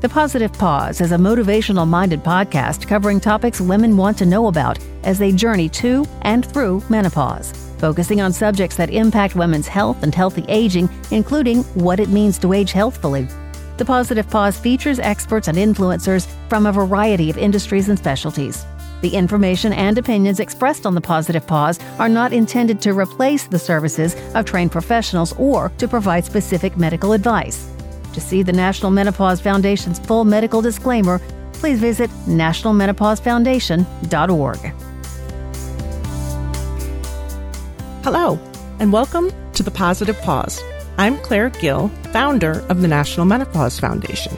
The Positive Pause is a motivational minded podcast covering topics women want to know about as they journey to and through menopause, focusing on subjects that impact women's health and healthy aging, including what it means to age healthfully. The Positive Pause features experts and influencers from a variety of industries and specialties. The information and opinions expressed on the Positive Pause are not intended to replace the services of trained professionals or to provide specific medical advice. To see the National Menopause Foundation's full medical disclaimer, please visit nationalmenopausefoundation.org. Hello, and welcome to the Positive Pause. I'm Claire Gill, founder of the National Menopause Foundation.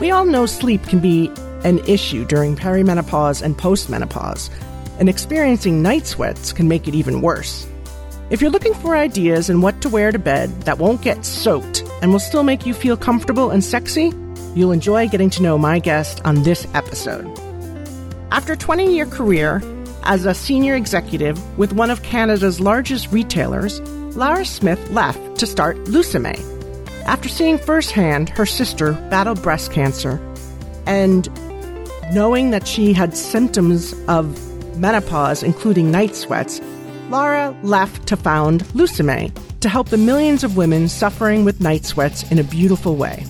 We all know sleep can be an issue during perimenopause and postmenopause, and experiencing night sweats can make it even worse. If you're looking for ideas on what to wear to bed that won't get soaked and will still make you feel comfortable and sexy, you'll enjoy getting to know my guest on this episode. After a 20 year career as a senior executive with one of Canada's largest retailers, Lara Smith left to start Lusomè. After seeing firsthand her sister battle breast cancer and knowing that she had symptoms of menopause, including night sweats, Lara left to found Lusomè to help the millions of women suffering with night sweats in a beautiful way.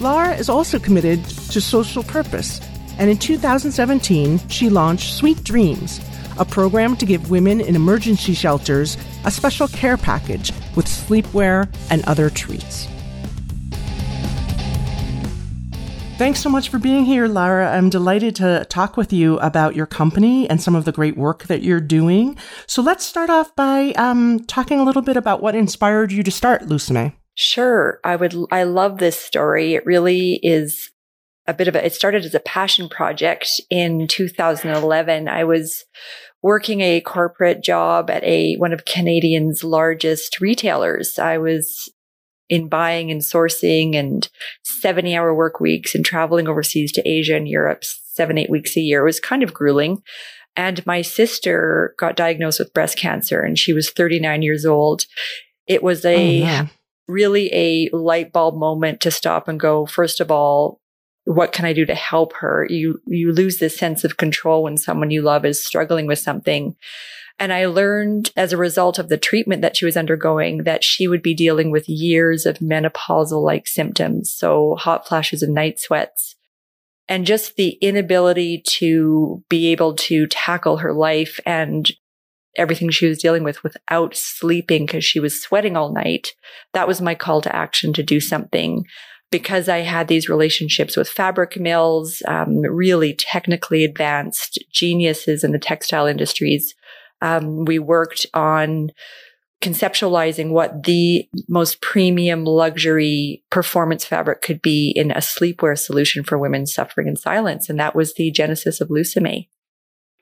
Lara is also committed to social purpose, and in 2017, she launched Sweet Dreams, a program to give women in emergency shelters a special care package with sleepwear and other treats. Thanks so much for being here, Lara. I'm delighted to talk with you about your company and some of the great work that you're doing. So let's start off by um, talking a little bit about what inspired you to start Lusomè. Sure. I would, I love this story. It really is a bit of a, it started as a passion project in 2011. I was working a corporate job at a, one of Canadian's largest retailers. I was in buying and sourcing and 70 hour work weeks and traveling overseas to Asia and Europe seven, eight weeks a year. It was kind of grueling. And my sister got diagnosed with breast cancer and she was 39 years old. It was a oh, yeah. really a light bulb moment to stop and go, first of all, what can I do to help her? You, you lose this sense of control when someone you love is struggling with something. And I learned as a result of the treatment that she was undergoing that she would be dealing with years of menopausal like symptoms. So hot flashes and night sweats and just the inability to be able to tackle her life and everything she was dealing with without sleeping because she was sweating all night. That was my call to action to do something because I had these relationships with fabric mills, um, really technically advanced geniuses in the textile industries um, we worked on conceptualizing what the most premium luxury performance fabric could be in a sleepwear solution for women suffering in silence. And that was the genesis of Lusomè.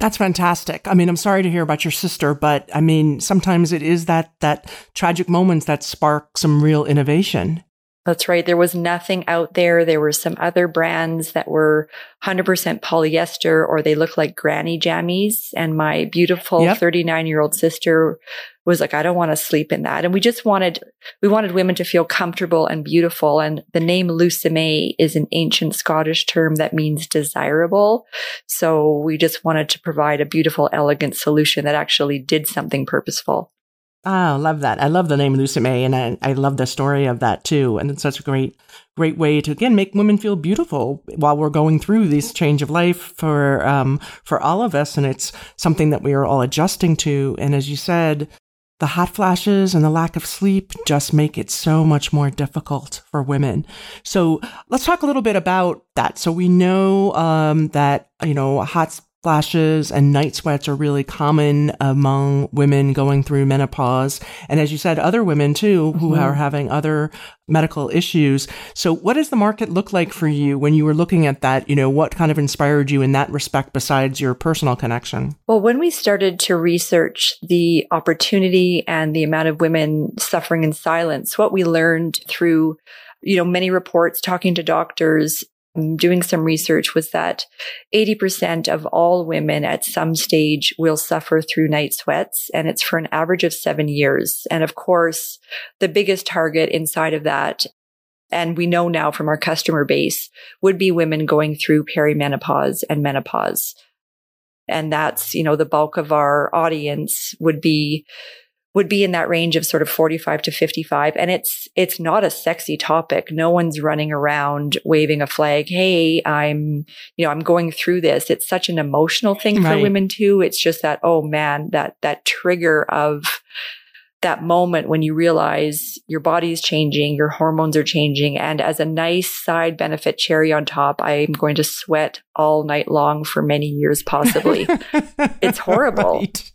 That's fantastic. I mean, I'm sorry to hear about your sister, but I mean, sometimes it is that, that tragic moments that spark some real innovation. That's right. There was nothing out there. There were some other brands that were 100% polyester or they looked like granny jammies. And my beautiful 39 year old sister was like, I don't want to sleep in that. And we just wanted, we wanted women to feel comfortable and beautiful. And the name Lusomè is an ancient Scottish term that means desirable. So we just wanted to provide a beautiful, elegant solution that actually did something purposeful. Oh, love that. I love the name Lusomè and I, I love the story of that too. And it's such a great, great way to again make women feel beautiful while we're going through this change of life for um for all of us. And it's something that we are all adjusting to. And as you said, the hot flashes and the lack of sleep just make it so much more difficult for women. So let's talk a little bit about that. So we know um, that you know hot flashes and night sweats are really common among women going through menopause. And as you said, other women too who mm-hmm. are having other medical issues. So what does the market look like for you when you were looking at that? You know, what kind of inspired you in that respect besides your personal connection? Well, when we started to research the opportunity and the amount of women suffering in silence, what we learned through you know, many reports talking to doctors Mm, doing some research was that 80% of all women at some stage will suffer through night sweats and it's for an average of seven years. And of course, the biggest target inside of that and we know now from our customer base would be women going through perimenopause and menopause. And that's, you know, the bulk of our audience would be would be in that range of sort of 45 to 55 and it's it's not a sexy topic no one's running around waving a flag hey i'm you know i'm going through this it's such an emotional thing right. for women too it's just that oh man that that trigger of that moment when you realize your body is changing, your hormones are changing. And as a nice side benefit cherry on top, I'm going to sweat all night long for many years, possibly. it's horrible. Right.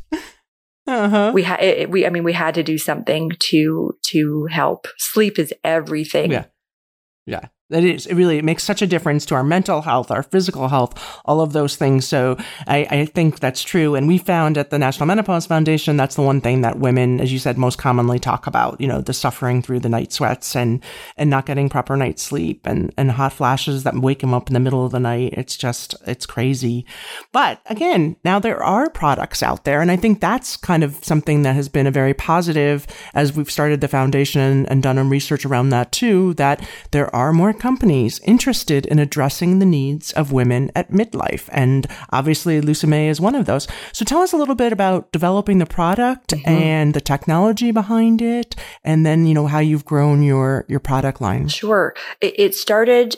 Uh-huh. We had, we, I mean, we had to do something to, to help. Sleep is everything. Yeah. Yeah. It is. It really it makes such a difference to our mental health, our physical health, all of those things. So I, I think that's true. And we found at the National Menopause Foundation, that's the one thing that women, as you said, most commonly talk about, you know, the suffering through the night sweats and, and not getting proper night sleep and, and hot flashes that wake them up in the middle of the night. It's just, it's crazy. But again, now there are products out there. And I think that's kind of something that has been a very positive as we've started the foundation and done some research around that too, that there are more companies interested in addressing the needs of women at midlife. And obviously, Lusomè is one of those. So tell us a little bit about developing the product mm-hmm. and the technology behind it, and then, you know, how you've grown your, your product line. Sure. It, it started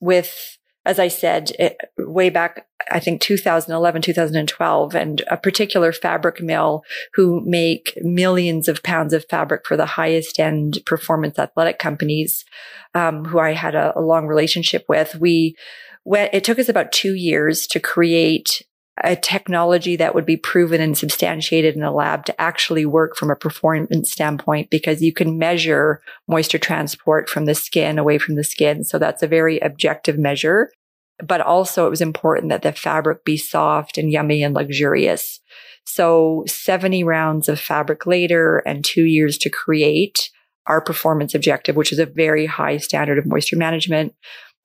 with as I said, it, way back, I think 2011, 2012, and a particular fabric mill who make millions of pounds of fabric for the highest end performance athletic companies, um, who I had a, a long relationship with. We went, it took us about two years to create a technology that would be proven and substantiated in a lab to actually work from a performance standpoint because you can measure moisture transport from the skin away from the skin. So that's a very objective measure. But also it was important that the fabric be soft and yummy and luxurious. So 70 rounds of fabric later and two years to create our performance objective, which is a very high standard of moisture management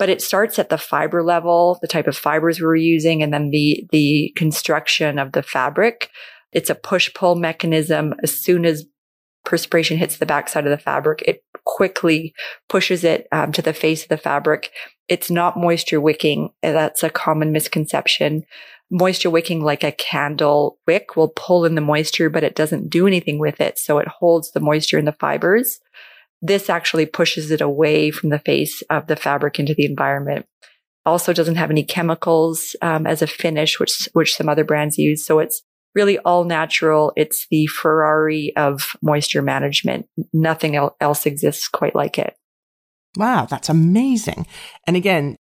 but it starts at the fiber level, the type of fibers we're using, and then the, the construction of the fabric. It's a push pull mechanism. As soon as perspiration hits the backside of the fabric, it quickly pushes it um, to the face of the fabric. It's not moisture wicking. That's a common misconception. Moisture wicking, like a candle wick, will pull in the moisture, but it doesn't do anything with it. So it holds the moisture in the fibers. This actually pushes it away from the face of the fabric into the environment. Also doesn't have any chemicals um, as a finish, which which some other brands use. So it's really all natural. It's the Ferrari of moisture management. Nothing else exists quite like it. Wow, that's amazing. And again,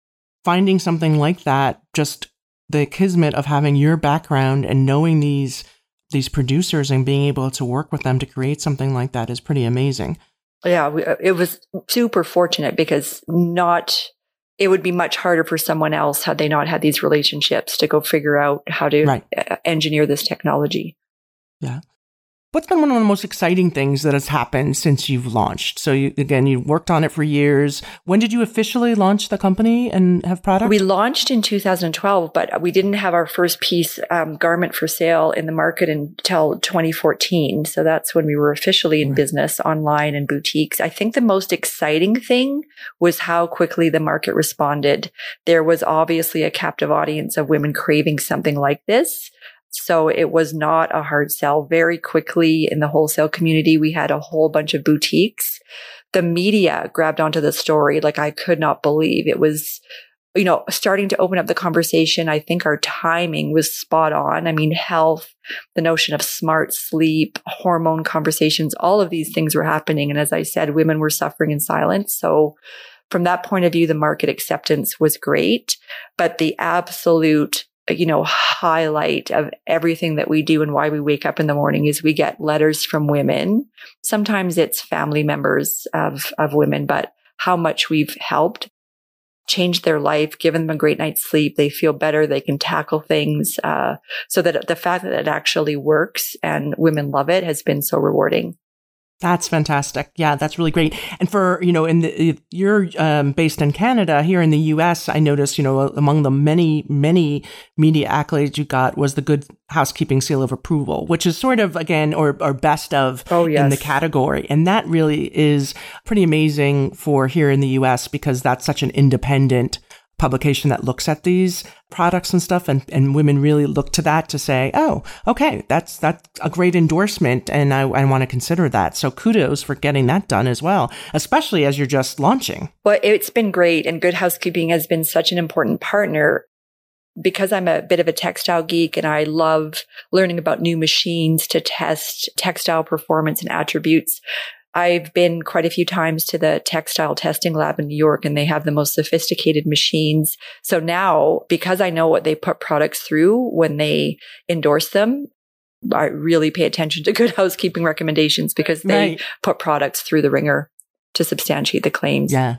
finding something like that, just the kismet of having your background and knowing these these producers and being able to work with them to create something like that is pretty amazing yeah, we, uh, it was super fortunate because not, it would be much harder for someone else had they not had these relationships to go figure out how to right. engineer this technology. Yeah. What's been one of the most exciting things that has happened since you've launched? So you, again, you worked on it for years. When did you officially launch the company and have product? We launched in 2012, but we didn't have our first piece um, garment for sale in the market until 2014. So that's when we were officially in right. business online and boutiques. I think the most exciting thing was how quickly the market responded. There was obviously a captive audience of women craving something like this. So it was not a hard sell. Very quickly in the wholesale community, we had a whole bunch of boutiques. The media grabbed onto the story like I could not believe it was you know, starting to open up the conversation. I think our timing was spot on. I mean, health, the notion of smart sleep, hormone conversations, all of these things were happening. And as I said, women were suffering in silence. So from that point of view, the market acceptance was great, but the absolute you know, highlight of everything that we do and why we wake up in the morning is we get letters from women. Sometimes it's family members of, of women, but how much we've helped change their life, given them a great night's sleep. They feel better. They can tackle things. Uh, so that the fact that it actually works and women love it has been so rewarding. That's fantastic. Yeah, that's really great. And for, you know, in the, you're um, based in Canada, here in the US, I noticed, you know, among the many, many media accolades you got was the Good Housekeeping Seal of Approval, which is sort of, again, or, or best of oh, yes. in the category. And that really is pretty amazing for here in the US because that's such an independent publication that looks at these products and stuff and, and women really look to that to say, oh, okay, that's that's a great endorsement and I, I want to consider that. So kudos for getting that done as well, especially as you're just launching. Well, it's been great and Good Housekeeping has been such an important partner because I'm a bit of a textile geek and I love learning about new machines to test textile performance and attributes. I've been quite a few times to the textile testing lab in New York and they have the most sophisticated machines. So now, because I know what they put products through when they endorse them, I really pay attention to good housekeeping recommendations because they right. put products through the ringer to substantiate the claims. Yeah.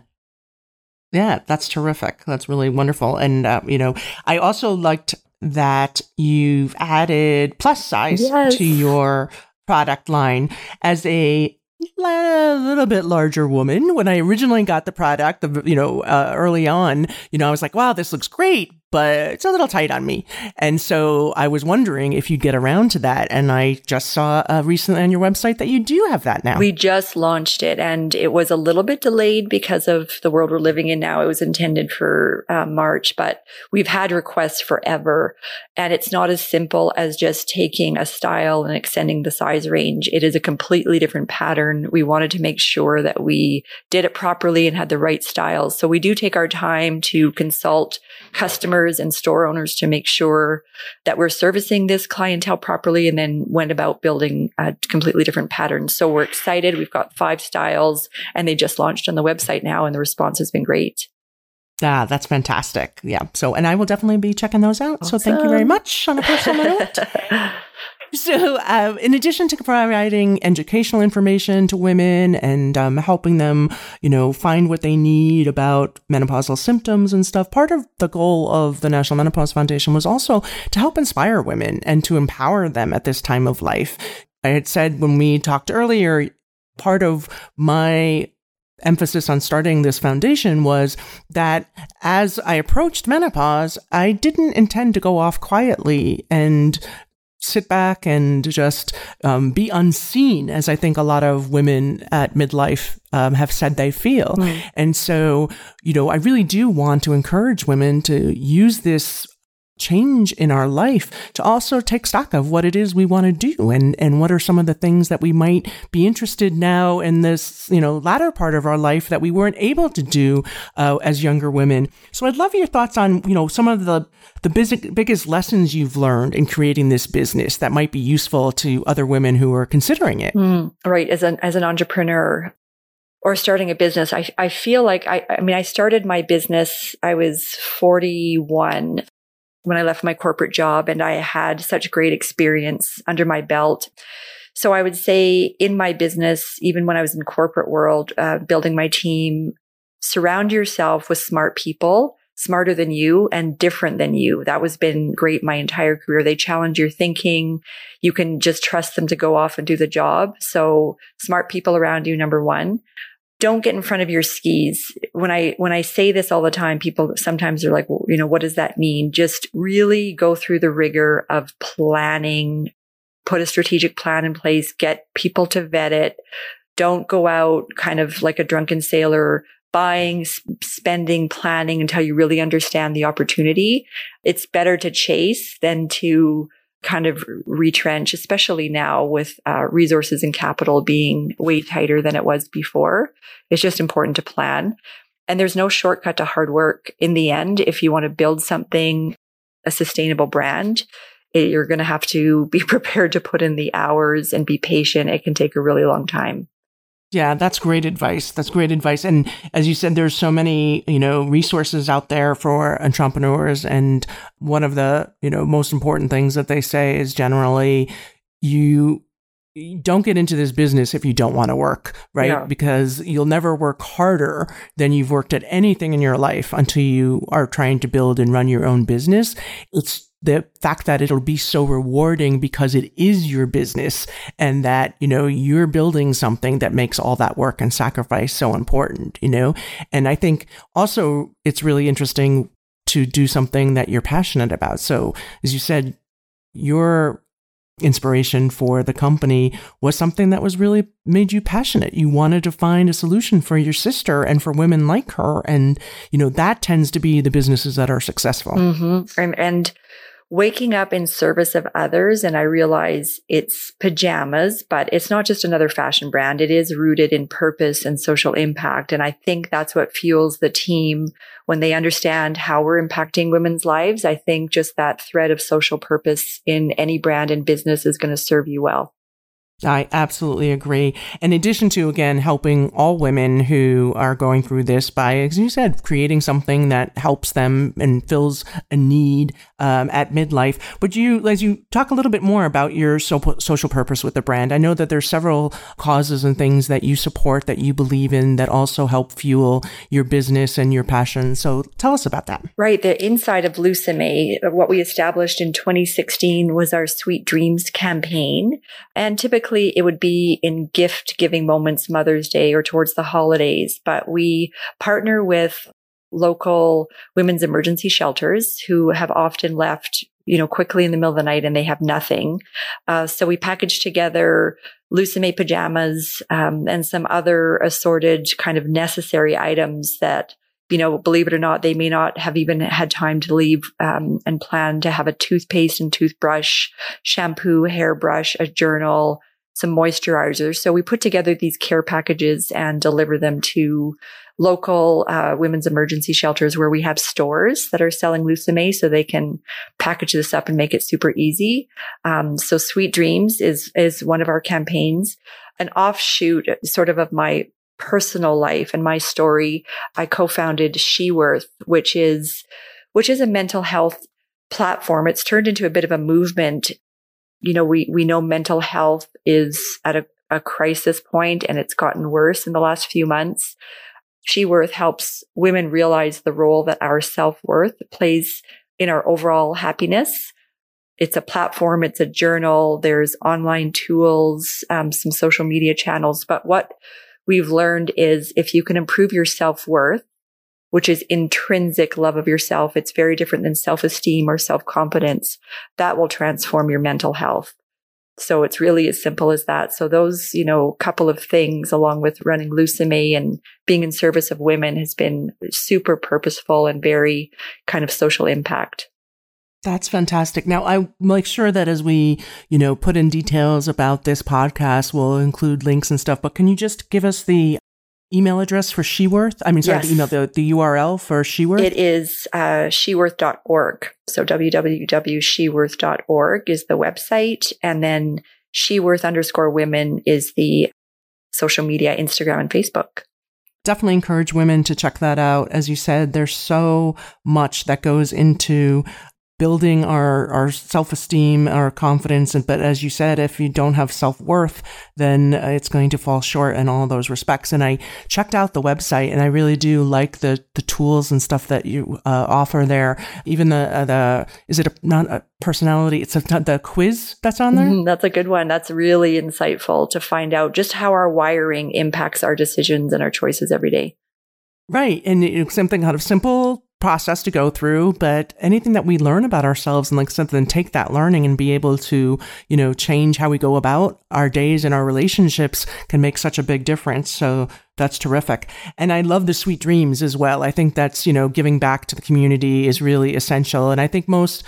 Yeah, that's terrific. That's really wonderful. And, uh, you know, I also liked that you've added plus size yes. to your product line as a a little bit larger woman. When I originally got the product, you know, uh, early on, you know, I was like, wow, this looks great but it's a little tight on me. And so I was wondering if you'd get around to that. And I just saw uh, recently on your website that you do have that now. We just launched it and it was a little bit delayed because of the world we're living in now. It was intended for uh, March, but we've had requests forever. And it's not as simple as just taking a style and extending the size range. It is a completely different pattern. We wanted to make sure that we did it properly and had the right styles. So we do take our time to consult customers customers and store owners to make sure that we're servicing this clientele properly and then went about building a completely different patterns. So we're excited. We've got five styles and they just launched on the website now and the response has been great. Ah, that's fantastic. Yeah. So, and I will definitely be checking those out. Awesome. So thank you very much on a personal note. So, um, in addition to providing educational information to women and um, helping them, you know, find what they need about menopausal symptoms and stuff, part of the goal of the National Menopause Foundation was also to help inspire women and to empower them at this time of life. I had said when we talked earlier, part of my emphasis on starting this foundation was that as I approached menopause, I didn't intend to go off quietly and sit back and just um, be unseen, as I think a lot of women at midlife um, have said they feel. And so, you know, I really do want to encourage women to use this change in our life to also take stock of what it is we want to do and and what are some of the things that we might be interested now in this you know latter part of our life that we weren't able to do uh, as younger women. So i'd love your thoughts on you know some of the the biggest lessons you've learned in creating this business that might be useful to other women who are considering it. Mm, right as an as an entrepreneur or starting a business, I, I feel like I, I mean, I started my business, I was 41 when I left my corporate job and I had such great experience under my belt. So I would say in my business, even when I was in corporate world, uh, building my team, surround yourself with smart people, smarter than you and different than you. That was been great my entire career. They challenge your thinking. You can just trust them to go off and do the job. So smart people around you, number one don't get in front of your skis. When I, when I say this all the time, people sometimes are like, well, you know, what does that mean? Just really go through the rigor of planning, put a strategic plan in place, get people to vet it. Don't go out kind of like a drunken sailor buying, spending, planning until you really understand the opportunity. It's better to chase than to kind of retrench, especially now with uh, resources and capital being way tighter than it was before. It's just important to plan. And there's no shortcut to hard work. In the end, if you want to build something, a sustainable brand, it, you're going to have to be prepared to put in the hours and be patient. It can take a really long time. Yeah, that's great advice. That's great advice. And as you said, there's so many, you know, resources out there for entrepreneurs. And one of the, you know, most important things that they say is generally you don't get into this business if you don't want to work, right? Yeah. Because you'll never work harder than you've worked at anything in your life until you are trying to build and run your own business. It's the fact that it'll be so rewarding because it is your business and that, you know, you're building something that makes all that work and sacrifice so important, you know? And I think also it's really interesting to do something that you're passionate about. So as you said, your inspiration for the company was something that was really made you passionate. You wanted to find a solution for your sister and for women like her. And, you know, that tends to be the businesses that are successful. Mm-hmm. And, and waking up in service of others. And I realize it's pajamas, but it's not just another fashion brand. It is rooted in purpose and social impact. And I think that's what fuels the team when they understand how we're impacting women's lives. I think just that thread of social purpose in any brand and business is going to serve you well. I absolutely agree. In addition to, again, helping all women who are going through this by, as you said, creating something that helps them and fills a need um, at midlife. Would you, as you talk a little bit more about your so- social purpose with the brand? I know that there's several causes and things that you support that you believe in that also help fuel your business and your passion. So tell us about that. Right. The inside of Lusomè, what we established in 2016 was our Sweet Dreams campaign. And typically typically it would be in gift giving moments, Mother's Day or towards the holidays, but we partner with local women's emergency shelters who have often left you know, quickly in the middle of the night and they have nothing. Uh, so we package together Lusomè pajamas um, and some other assorted kind of necessary items that, you know, believe it or not, they may not have even had time to leave um, and plan to have a toothpaste and toothbrush, shampoo, hairbrush, a journal, some moisturizers. So we put together these care packages and deliver them to local uh, women's emergency shelters where we have stores that are selling Lusomè so they can package this up and make it super easy. Um, so Sweet Dreams is, is one of our campaigns. An offshoot sort of of my personal life and my story. I co-founded SheWorth, which is, which is a mental health platform. It's turned into a bit of a movement you know, we, we know mental health is at a, a crisis point and it's gotten worse in the last few months. SheWorth helps women realize the role that our self worth plays in our overall happiness. It's a platform. It's a journal. There's online tools, um, some social media channels. But what we've learned is if you can improve your self worth, which is intrinsic love of yourself. It's very different than self-esteem or self-confidence. That will transform your mental health. So it's really as simple as that. So those, you know, couple of things along with running Lusomè and being in service of women has been super purposeful and very kind of social impact. That's fantastic. Now, I make sure that as we, you know, put in details about this podcast, we'll include links and stuff. But can you just give us the email address for SheWorth? I mean, sorry, yes. the email, the, the URL for SheWorth? It is uh, sheworth.org. So www.sheworth.org is the website. And then SheWorth underscore women is the social media, Instagram and Facebook. Definitely encourage women to check that out. As you said, there's so much that goes into building our, our self-esteem, our confidence. And, but as you said, if you don't have self-worth, then it's going to fall short in all those respects. And I checked out the website and I really do like the, the tools and stuff that you uh, offer there. Even the, uh, the, is it a, not a personality? It's a, the quiz that's on there? Mm, that's a good one. That's really insightful to find out just how our wiring impacts our decisions and our choices every day. Right. And it's something kind of simple process to go through, but anything that we learn about ourselves and like something, take that learning and be able to, you know, change how we go about our days and our relationships can make such a big difference. So that's terrific. And I love the sweet dreams as well. I think that's, you know, giving back to the community is really essential. And I think most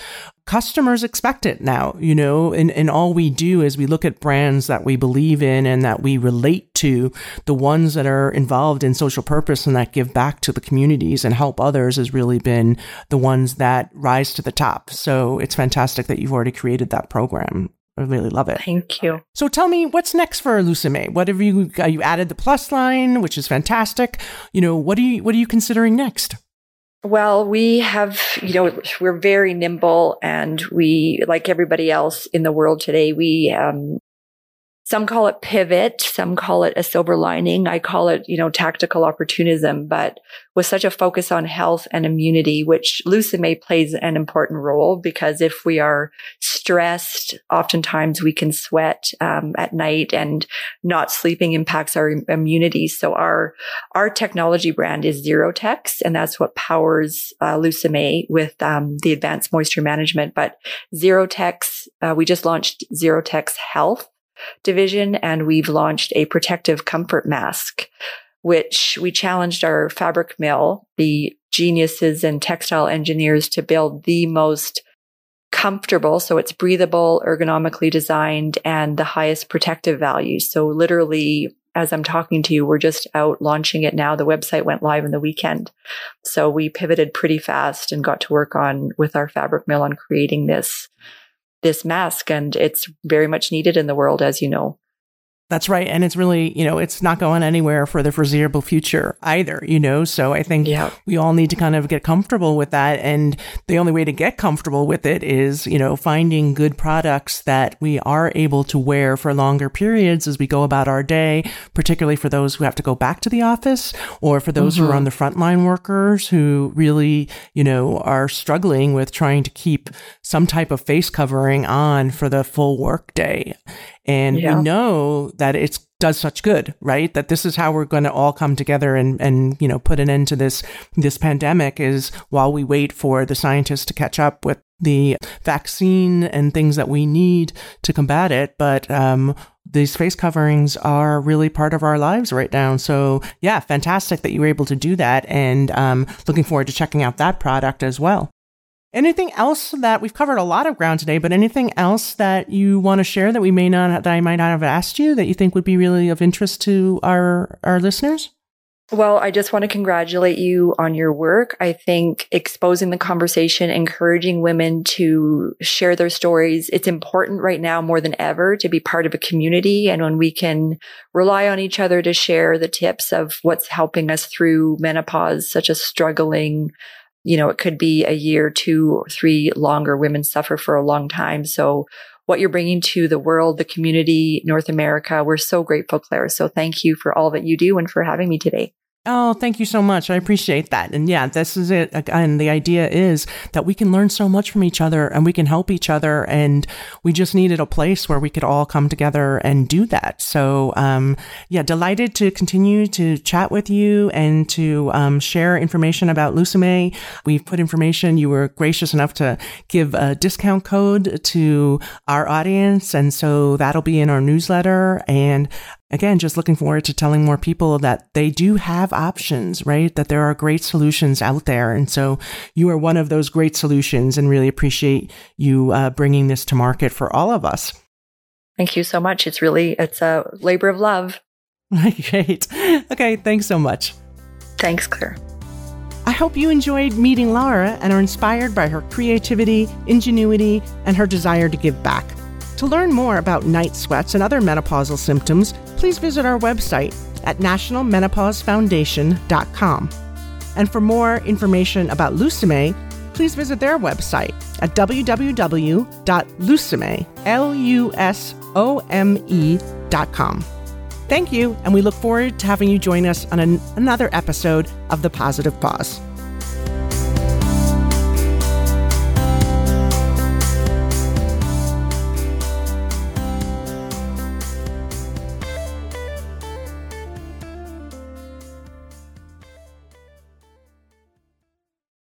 customers expect it now, you know, and, and all we do is we look at brands that we believe in and that we relate to, the ones that are involved in social purpose and that give back to the communities and help others has really been the ones that rise to the top. So it's fantastic that you've already created that program. I really love it. Thank you. So tell me what's next for Lusomè? What have you uh, you added the plus line, which is fantastic. You know, what are you what are you considering next? Well, we have, you know, we're very nimble and we, like everybody else in the world today, we, um, some call it pivot, some call it a silver lining. I call it, you know, tactical opportunism, but with such a focus on health and immunity, which Lusomè plays an important role because if we are stressed, oftentimes we can sweat um, at night and not sleeping impacts our immunity. So our, our technology brand is Xirotex and that's what powers uh, with um, the advanced moisture management. But Xirotex, uh, we just launched Xirotex Health division and we've launched a protective comfort mask, which we challenged our fabric mill, the geniuses and textile engineers to build the most comfortable. So it's breathable, ergonomically designed and the highest protective value. So literally as I'm talking to you, we're just out launching it now. The website went live in the weekend. So we pivoted pretty fast and got to work on with our fabric mill on creating this this mask and it's very much needed in the world, as you know. That's right. And it's really, you know, it's not going anywhere for the foreseeable future either, you know? So I think yeah. we all need to kind of get comfortable with that. And the only way to get comfortable with it is, you know, finding good products that we are able to wear for longer periods as we go about our day, particularly for those who have to go back to the office or for those mm-hmm. who are on mm-hmm. the frontline workers who really, you know, are struggling with trying to keep some type of face covering on for the full workday. And yeah. we know that it does such good, right? That this is how we're going to all come together and, and, you know, put an end to this, this pandemic is while we wait for the scientists to catch up with the vaccine and things that we need to combat it. But, um, these face coverings are really part of our lives right now. So yeah, fantastic that you were able to do that and, um, looking forward to checking out that product as well. Anything else that we've covered a lot of ground today, but anything else that you want to share that we may not, that I might not have asked you that you think would be really of interest to our, our listeners? Well, I just want to congratulate you on your work. I think exposing the conversation, encouraging women to share their stories. It's important right now more than ever to be part of a community. And when we can rely on each other to share the tips of what's helping us through menopause, such a struggling you know, it could be a year, two or three longer. Women suffer for a long time. So what you're bringing to the world, the community, North America, we're so grateful, Claire. So thank you for all that you do and for having me today. Oh, thank you so much. I appreciate that. And yeah, this is it. And the idea is that we can learn so much from each other and we can help each other. And we just needed a place where we could all come together and do that. So, um, yeah, delighted to continue to chat with you and to, um, share information about Lusomè. We've put information. You were gracious enough to give a discount code to our audience. And so that'll be in our newsletter. And again, just looking forward to telling more people that they do have options, right? That there are great solutions out there. And so you are one of those great solutions and really appreciate you uh, bringing this to market for all of us. Thank you so much. It's really, it's a labor of love. Great. Okay. Thanks so much. Thanks, Claire. I hope you enjoyed meeting Laura and are inspired by her creativity, ingenuity, and her desire to give back. To learn more about night sweats and other menopausal symptoms, please visit our website at nationalmenopausefoundation.com. And for more information about Lusomè, please visit their website at www.lusome.com. Thank you, and we look forward to having you join us on an, another episode of The Positive Pause.